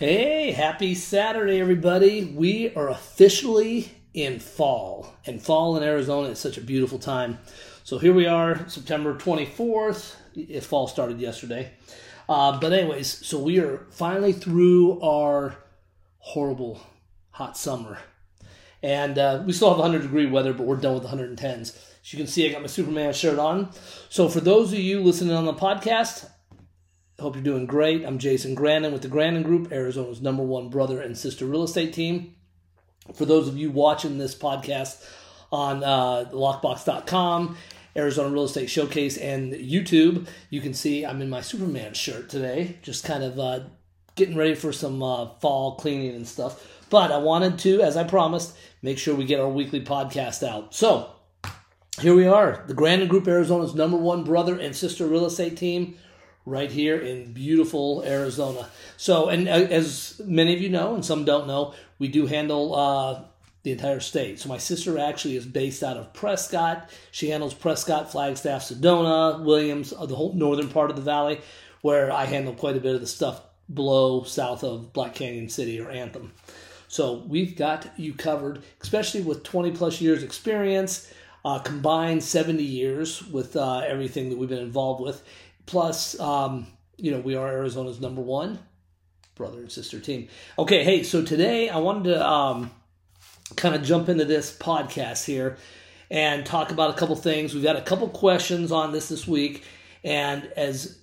Hey, happy Saturday, everybody. We are officially in fall, and fall in Arizona is such a beautiful time. So here we are, September 24th, if fall started yesterday. Uh, but, anyways, so we are finally through our horrible hot summer. And uh, we still have 100 degree weather, but we're done with 110s. As you can see, I got my Superman shirt on. So, for those of you listening on the podcast, Hope you're doing great. I'm Jason Grandin with the Grandin Group, Arizona's number one brother and sister real estate team. For those of you watching this podcast on uh, lockbox.com, Arizona Real Estate Showcase, and YouTube, you can see I'm in my Superman shirt today, just kind of uh, getting ready for some uh, fall cleaning and stuff. But I wanted to, as I promised, make sure we get our weekly podcast out. So here we are, the Grandin Group, Arizona's number one brother and sister real estate team right here in beautiful Arizona. So, and uh, as many of you know, and some don't know, we do handle uh, the entire state. So, my sister actually is based out of Prescott. She handles Prescott, Flagstaff, Sedona, Williams, uh, the whole northern part of the valley, where I handle quite a bit of the stuff below, south of Black Canyon City or Anthem. So, we've got you covered, especially with 20 plus years experience. Uh, combined 70 years with uh, everything that we've been involved with Plus, um, you know, we are Arizona's number one brother and sister team. Okay, hey, so today I wanted to um, kind of jump into this podcast here and talk about a couple things. We've got a couple questions on this this week, and as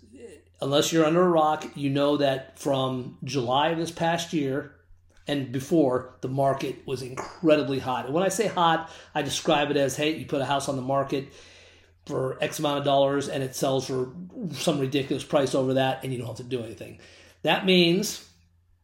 unless you're under a rock, you know that from July of this past year and before, the market was incredibly hot. And when I say hot, I describe it as hey, you put a house on the market for X amount of dollars and it sells for some ridiculous price over that and you don't have to do anything. That means,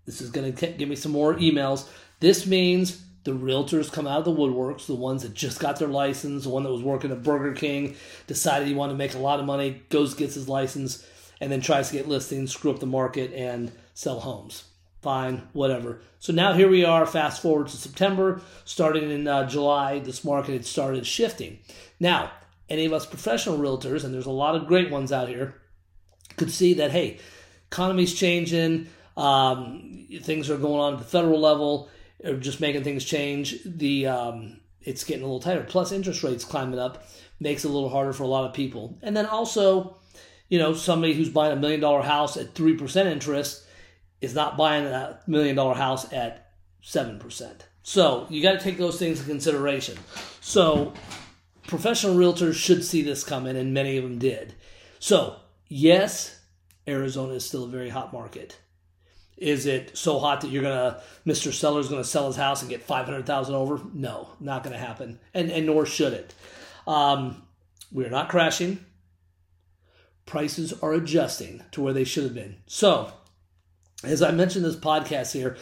this is going to give me some more emails. This means the realtors come out of the woodworks, the ones that just got their license, the one that was working at Burger King, decided he wanted to make a lot of money, goes, gets his license, and then tries to get listings, screw up the market, and sell homes. Fine, whatever. So now here we are, fast forward to September, starting in uh, July, this market had started shifting. Now, any of us professional realtors, and there's a lot of great ones out here, could see that hey, economy's changing, um, things are going on at the federal level, or just making things change. The um, it's getting a little tighter. Plus, interest rates climbing up makes it a little harder for a lot of people. And then also, you know, somebody who's buying a million dollar house at three percent interest is not buying a million dollar house at seven percent. So you got to take those things into consideration. So professional realtors should see this coming, and many of them did. So, yes, Arizona is still a very hot market. Is it so hot that you're gonna, Mr. Seller's gonna sell his house and get five hundred thousand over? No, not gonna happen, and and nor should it. Um, we're not crashing. Prices are adjusting to where they should have been. So, as I mentioned this podcast here,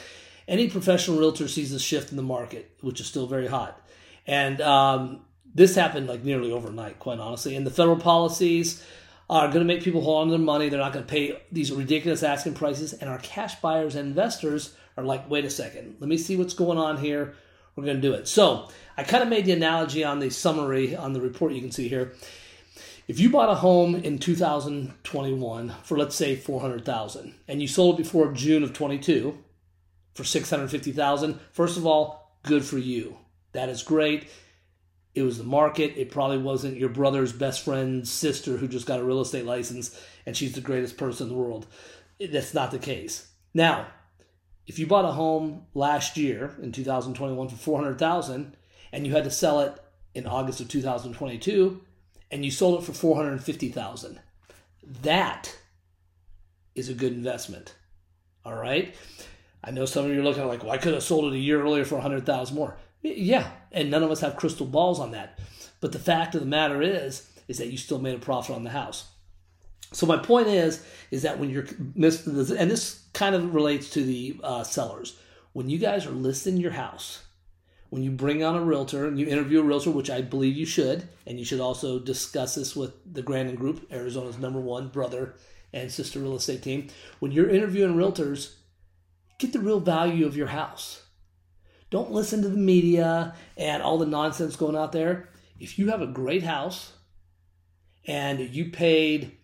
any professional realtor sees a shift in the market, which is still very hot, and um, this happened like nearly overnight, quite honestly. And the federal policies are going to make people hold on to their money. They're not going to pay these ridiculous asking prices. And our cash buyers and investors are like, wait a second, let me see what's going on here. We're going to do it. So I kind of made the analogy on the summary on the report you can see here. If you bought a home in 2021 for let's say 400,000 and you sold it before June of 22 for 650,000, first of all, good for you. That is great it was the market. It probably wasn't your brother's best friend's sister who just got a real estate license and she's the greatest person in the world. That's not the case. Now, if you bought a home last year in 2021 for 400,000 and you had to sell it in August of 2022 and you sold it for 450,000, that is a good investment. All right? I know some of you are looking like, well, I could have sold it a year earlier for 100,000 more. Yeah, and none of us have crystal balls on that. But the fact of the matter is, is that you still made a profit on the house. So my point is, is that when you're and this kind of relates to the uh, sellers, when you guys are listing your house, when you bring on a realtor and you interview a realtor, which I believe you should, and you should also discuss this with the Grandin Group, Arizona's number one brother and sister real estate team. When you're interviewing realtors, get the real value of your house. Don't listen to the media and all the nonsense going out there. If you have a great house and you paid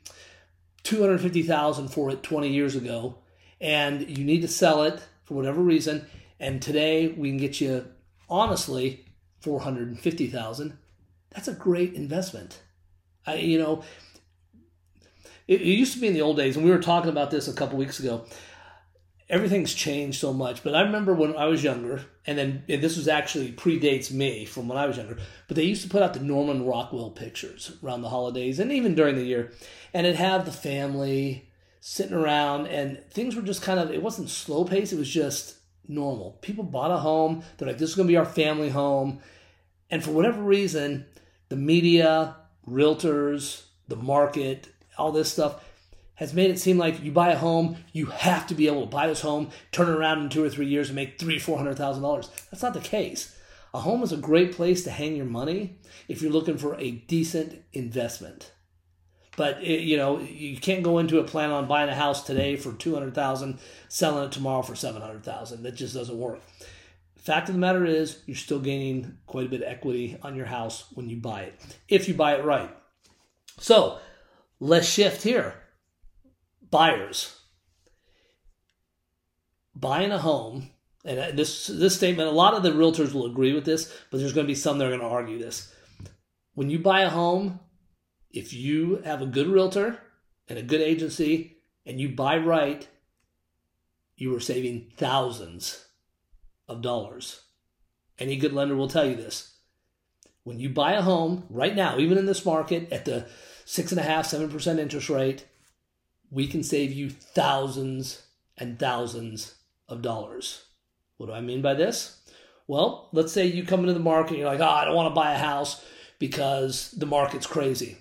250,000 for it 20 years ago and you need to sell it for whatever reason, and today we can get you honestly 450,000, that's a great investment. I, you know, it, it, used to be in the old days, and we were talking about this a couple weeks ago. Everything's changed so much, but I remember when I was younger, and then and this was actually predates me from when I was younger. But they used to put out the Norman Rockwell pictures around the holidays and even during the year, and it'd have the family sitting around, and things were just kind of. It wasn't slow pace; it was just normal. People bought a home. They're like, "This is going to be our family home," and for whatever reason, the media, realtors, the market, all this stuff has made it seem like you buy a home, you have to be able to buy this home, turn it around in two or three years and make three, four hundred thousand dollars. That's not the case. A home is a great place to hang your money if you're looking for a decent investment. But it, you know you can't go into a plan on buying a house today for two hundred thousand, selling it tomorrow for seven hundred thousand. That just doesn't work. Fact of the matter is, you're still gaining quite a bit of equity on your house when you buy it, if you buy it right. So let's shift here. Buyers buying a home, and this this statement, a lot of the realtors will agree with this, but there's going to be some that are going to argue this. When you buy a home, if you have a good realtor and a good agency, and you buy right, you are saving thousands of dollars. Any good lender will tell you this. When you buy a home right now, even in this market at the six and a half, seven percent interest rate, we can save you thousands and thousands of dollars. What do I mean by this? Well, let's say you come into the market and you're like, oh, I don't want to buy a house because the market's crazy.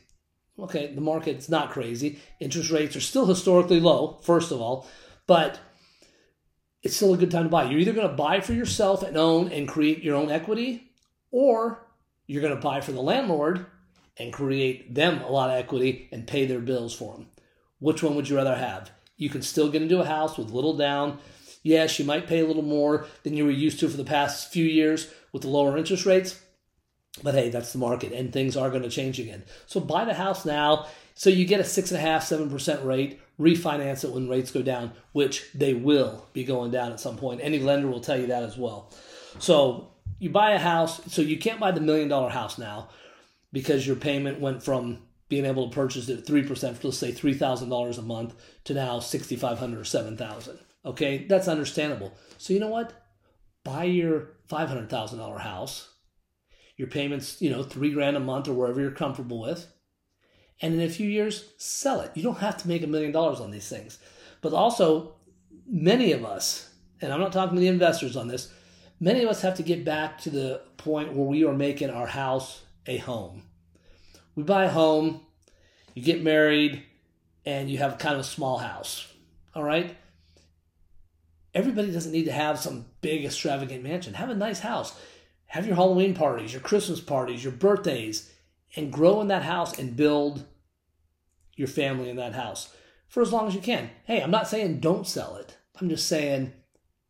Okay, the market's not crazy. Interest rates are still historically low, first of all, but it's still a good time to buy. You're either going to buy for yourself and own and create your own equity, or you're going to buy for the landlord and create them a lot of equity and pay their bills for them. Which one would you rather have? You can still get into a house with little down. Yes, you might pay a little more than you were used to for the past few years with the lower interest rates. But hey, that's the market and things are going to change again. So buy the house now so you get a six and a half, seven percent rate, refinance it when rates go down, which they will be going down at some point. Any lender will tell you that as well. So you buy a house, so you can't buy the million dollar house now because your payment went from being able to purchase it at 3%, let's say $3,000 a month, to now 6500 or 7000 Okay, that's understandable. So you know what? Buy your $500,000 house. Your payments, you know, three grand a month or wherever you're comfortable with. And in a few years, sell it. You don't have to make a million dollars on these things. But also, many of us, and I'm not talking to the investors on this, many of us have to get back to the point where we are making our house a home. We buy a home, you get married, and you have kind of a small house. All right? Everybody doesn't need to have some big extravagant mansion. Have a nice house. Have your Halloween parties, your Christmas parties, your birthdays, and grow in that house and build your family in that house for as long as you can. Hey, I'm not saying don't sell it. I'm just saying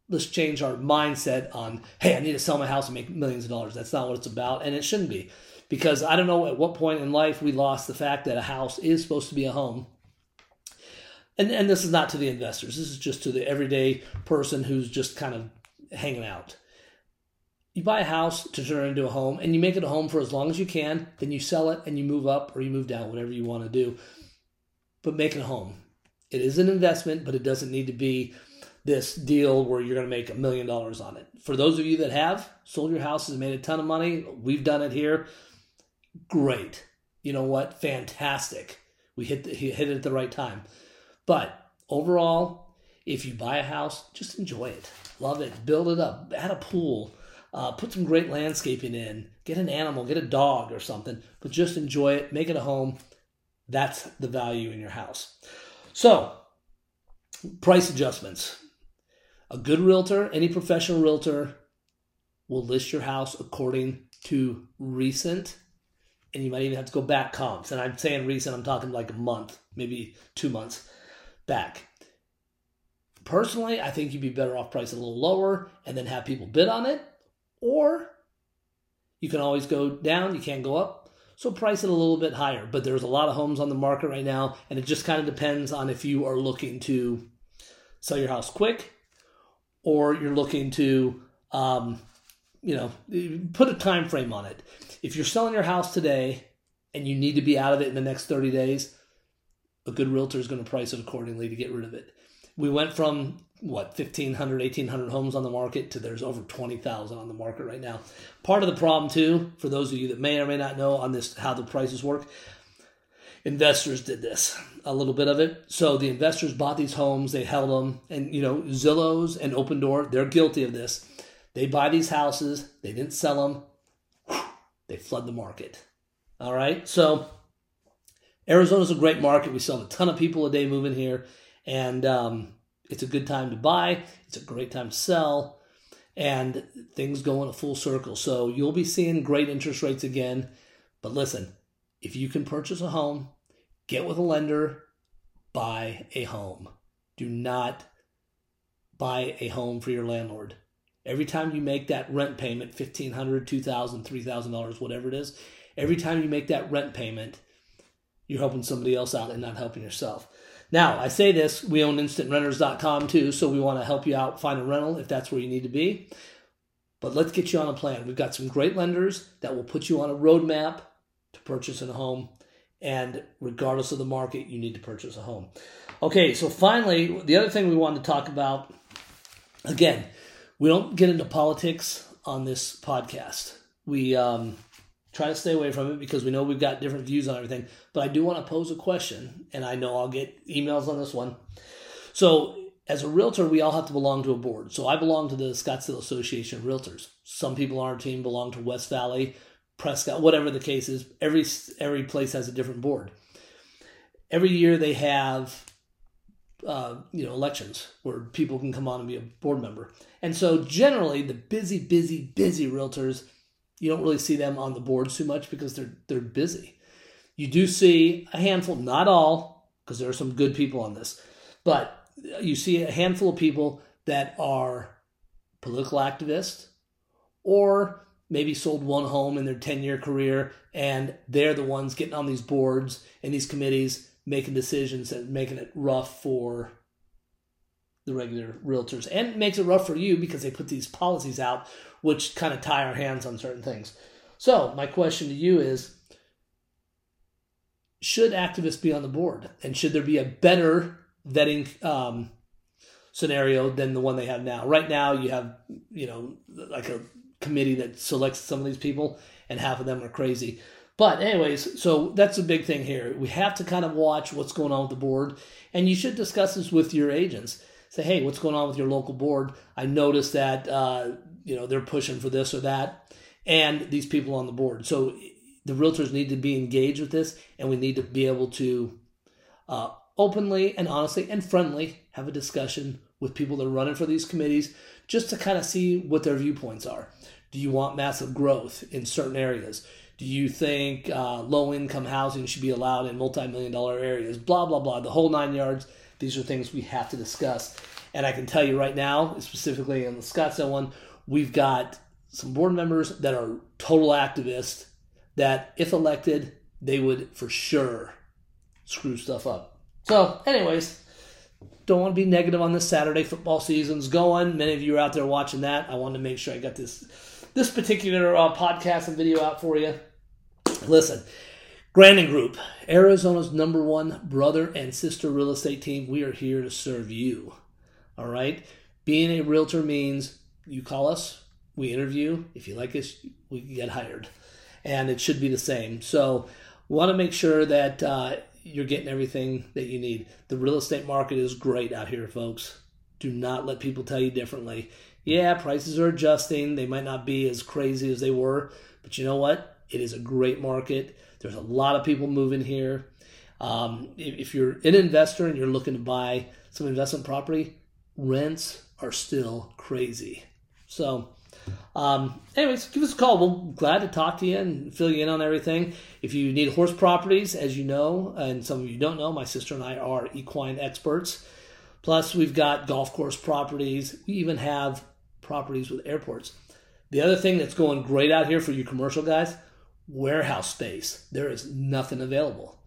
let's change our mindset on, hey, I need to sell my house and make millions of dollars. That's not what it's about, and it shouldn't be because I don't know at what point in life we lost the fact that a house is supposed to be a home. And, and this is not to the investors. This is just to the everyday person who's just kind of hanging out. You buy a house to turn it into a home and you make it a home for as long as you can, then you sell it and you move up or you move down, whatever you want to do. But make it a home. It is an investment, but it doesn't need to be this deal where you're going to make a million dollars on it. For those of you that have sold your houses and made a ton of money, we've done it here great. You know what? Fantastic. We hit the, hit it at the right time. But overall, if you buy a house, just enjoy it, love it, build it up, add a pool, uh, put some great landscaping in, get an animal, get a dog or something, but just enjoy it, make it a home. That's the value in your house. So, price adjustments. A good realtor, any professional realtor, will list your house according to recent and you might even have to go back comps. And I'm saying recent, I'm talking like a month, maybe two months back. Personally, I think you'd be better off pricing a little lower and then have people bid on it. Or you can always go down, you can't go up. So price it a little bit higher. But there's a lot of homes on the market right now, and it just kind of depends on if you are looking to sell your house quick, or you're looking to, um, you know, put a time frame on it. If you're selling your house today and you need to be out of it in the next 30 days, a good realtor is going to price it accordingly to get rid of it. We went from what 1500 1800 homes on the market to there's over 20,000 on the market right now. Part of the problem too for those of you that may or may not know on this how the prices work, investors did this a little bit of it so the investors bought these homes they held them and you know zillows and Opendoor they're guilty of this they buy these houses. They didn't sell them they flood the market. All right? So arizona's a great market. We sell a ton of people a day moving here. And um, it's a good time to buy. It's a great time to sell. And things go in a full circle. So you'll be seeing great interest rates again. But listen if you can purchase a home get with a lender, buy a home. Do not buy a home for your landlord. Every time you make that rent payment, $1,500, $2,000, $3,000, whatever it is, every time you make that rent payment, you're helping somebody else out and not helping yourself. Now, I say this, we own instantrenters.com too, so we want to help you out find a rental if that's where you need to be. But let's get you on a plan. We've got some great lenders that will put you on a roadmap to purchasing a home and regardless of the market, you need to purchase a home. Okay, so finally, the other thing we wanted to talk about again, we don't get into politics on this podcast. We um, try to stay away from it because we know we've got different views on everything. But I do want to pose a question, and I know I'll get emails on this one. So, as a realtor, we all have to belong to a board. So, I belong to the Scottsdale Association of Realtors. Some people on our team belong to West Valley Prescott, whatever the case is. Every every place has a different board. Every year they have, uh, you know, elections where people can come on and be a board member. And so generally, the busy, busy, busy realtors, you don't really see them on the boards too much because they're they're busy. You do see a handful, not all, because there are some good people on this, but you see a handful of people that are political activists or maybe sold one home in their 10 year career and they're the ones getting on these boards and these committees making decisions and making it rough for the regular realtors. And makes it rough for you because they put these policies out which kind of tie our hands on certain things. So my question to you is should activists be on the board? And should there be a better vetting um, scenario than the one they have now? Right now you have you know like a committee that selects some of these people, and half of them are crazy. But anyways, so that's a big thing here. We have to kind of watch what's going on with the board, and you should discuss this with your agents. Say, hey, what's going on with your local board? I noticed that uh, you know they're pushing for this or that, and these people on the board. So the realtors need to be engaged with this, and we need to be able to uh, openly and honestly and friendly have a discussion with people that are running for these committees just to kind of see what their viewpoints are. Do you want massive growth in certain areas? Do you think uh, low income housing should be allowed in multi million dollar areas? Blah, blah, blah. The whole nine yards. These are things we have to discuss. And I can tell you right now, specifically in the Scottsdale one, we've got some board members that are total activists that, if elected, they would for sure screw stuff up. So, anyways, don't want to be negative on this Saturday. Football season's going. Many of you are out there watching that. I wanted to make sure I got this this particular uh, podcast and video out for you. Listen, Grandin Group, Arizona's number one brother and sister real estate team. We are here to serve you. All right. Being a realtor means you call us, we interview. If you like us, we get hired, and it should be the same. So, want to make sure that uh, you're getting everything that you need. The real estate market is great out here, folks. Do not let people tell you differently. Yeah, prices are adjusting. They might not be as crazy as they were, but you know what? It is a great market. There's a lot of people moving here. Um, if you're an investor and you're looking to buy some investment property, rents are still crazy. So, um, anyways, give us a call. We're glad to talk to you and fill you in on everything. If you need horse properties, as you know, and some of you don't know, my sister and I are equine experts. Plus, we've got golf course properties. We even have properties with airports. The other thing that's going great out here for you commercial guys, warehouse space. There is nothing available.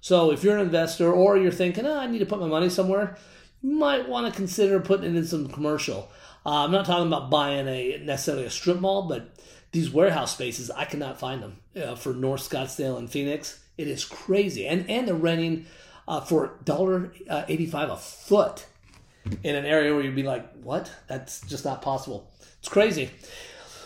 So if you're an investor or you're thinking, oh, I need to put my money somewhere, you might want to consider putting it in some commercial. Uh, I'm not talking about buying a necessarily a strip mall, but these warehouse spaces, I cannot find them uh, for North Scottsdale and Phoenix. It is crazy, and and they're renting uh, for dollar uh, eighty five a foot in an area where you'd be like, what? That's just not possible. It's crazy.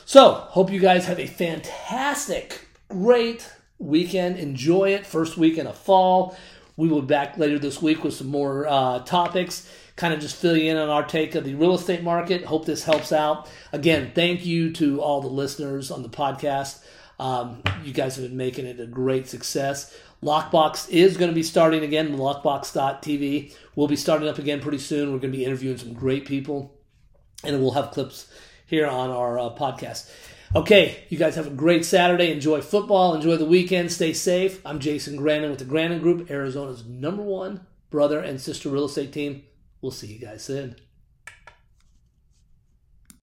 So, hope you guys have a fantastic, great weekend. Enjoy it. First weekend of fall. We will be back later this week with some more uh, topics, kind of just fill you in on our take of the real estate market. Hope this helps out. Again, thank you to all the listeners on the podcast. Um, you guys have been making it a great success. Lockbox is going to be starting again. Lockbox.tv will be starting up again pretty soon. We're going to be interviewing some great people, and we'll have clips here on our uh, podcast. Okay, you guys have a great Saturday. Enjoy football. Enjoy the weekend. Stay safe. I'm Jason Grandin with the Grandin Group, Arizona's number one brother and sister real estate team. We'll see you guys soon.